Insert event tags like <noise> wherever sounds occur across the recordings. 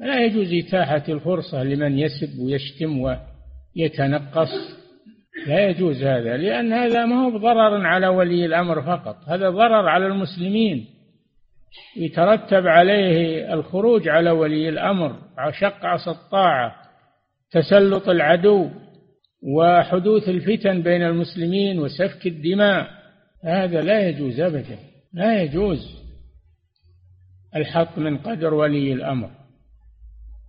لا يجوز إتاحة الفرصة لمن يسب ويشتم ويتنقص. لا يجوز هذا لأن هذا ما هو ضرر على ولي الأمر فقط هذا ضرر على المسلمين. يترتب عليه الخروج على ولي الأمر شق عصا الطاعة تسلط العدو وحدوث الفتن بين المسلمين وسفك الدماء. هذا لا يجوز أبدا لا يجوز. الحط من قدر ولي الأمر.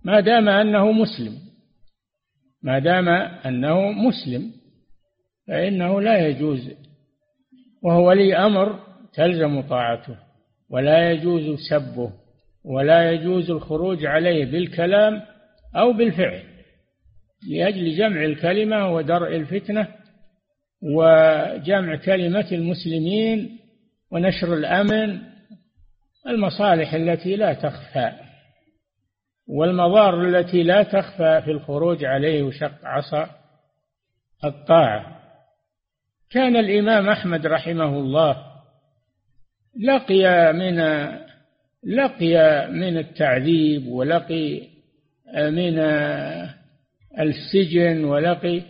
ما دام أنه مسلم ما دام أنه مسلم فإنه لا يجوز وهو ولي أمر تلزم طاعته ولا يجوز سبه ولا يجوز الخروج عليه بالكلام أو بالفعل لأجل جمع الكلمة ودرء الفتنة وجمع كلمة المسلمين ونشر الأمن المصالح التي لا تخفى والمضار التي لا تخفى في الخروج عليه وشق عصا الطاعة. كان الإمام أحمد رحمه الله لقي من لقي من التعذيب ولقي من السجن ولقي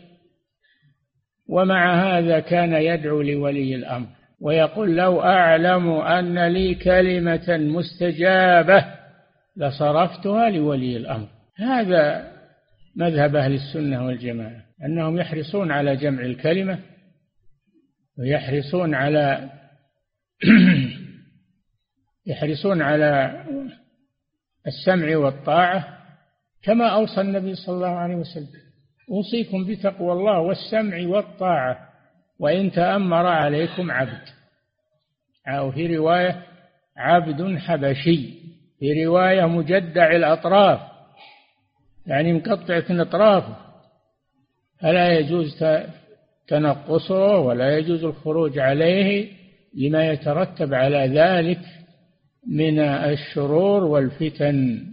ومع هذا كان يدعو لولي الأمر. ويقول لو أعلم أن لي كلمة مستجابة لصرفتها لولي الأمر. هذا مذهب أهل السنة والجماعة أنهم يحرصون على جمع الكلمة ويحرصون على <clears throat> يحرصون على السمع والطاعة كما أوصى النبي صلى الله عليه وسلم أوصيكم بتقوى الله والسمع والطاعة وإن تأمر عليكم عبد. أو في رواية عبد حبشي في رواية مجدع الأطراف يعني مقطعة الأطراف. فلا يجوز تنقصه ولا يجوز الخروج عليه لما يترتب على ذلك من الشرور والفتن.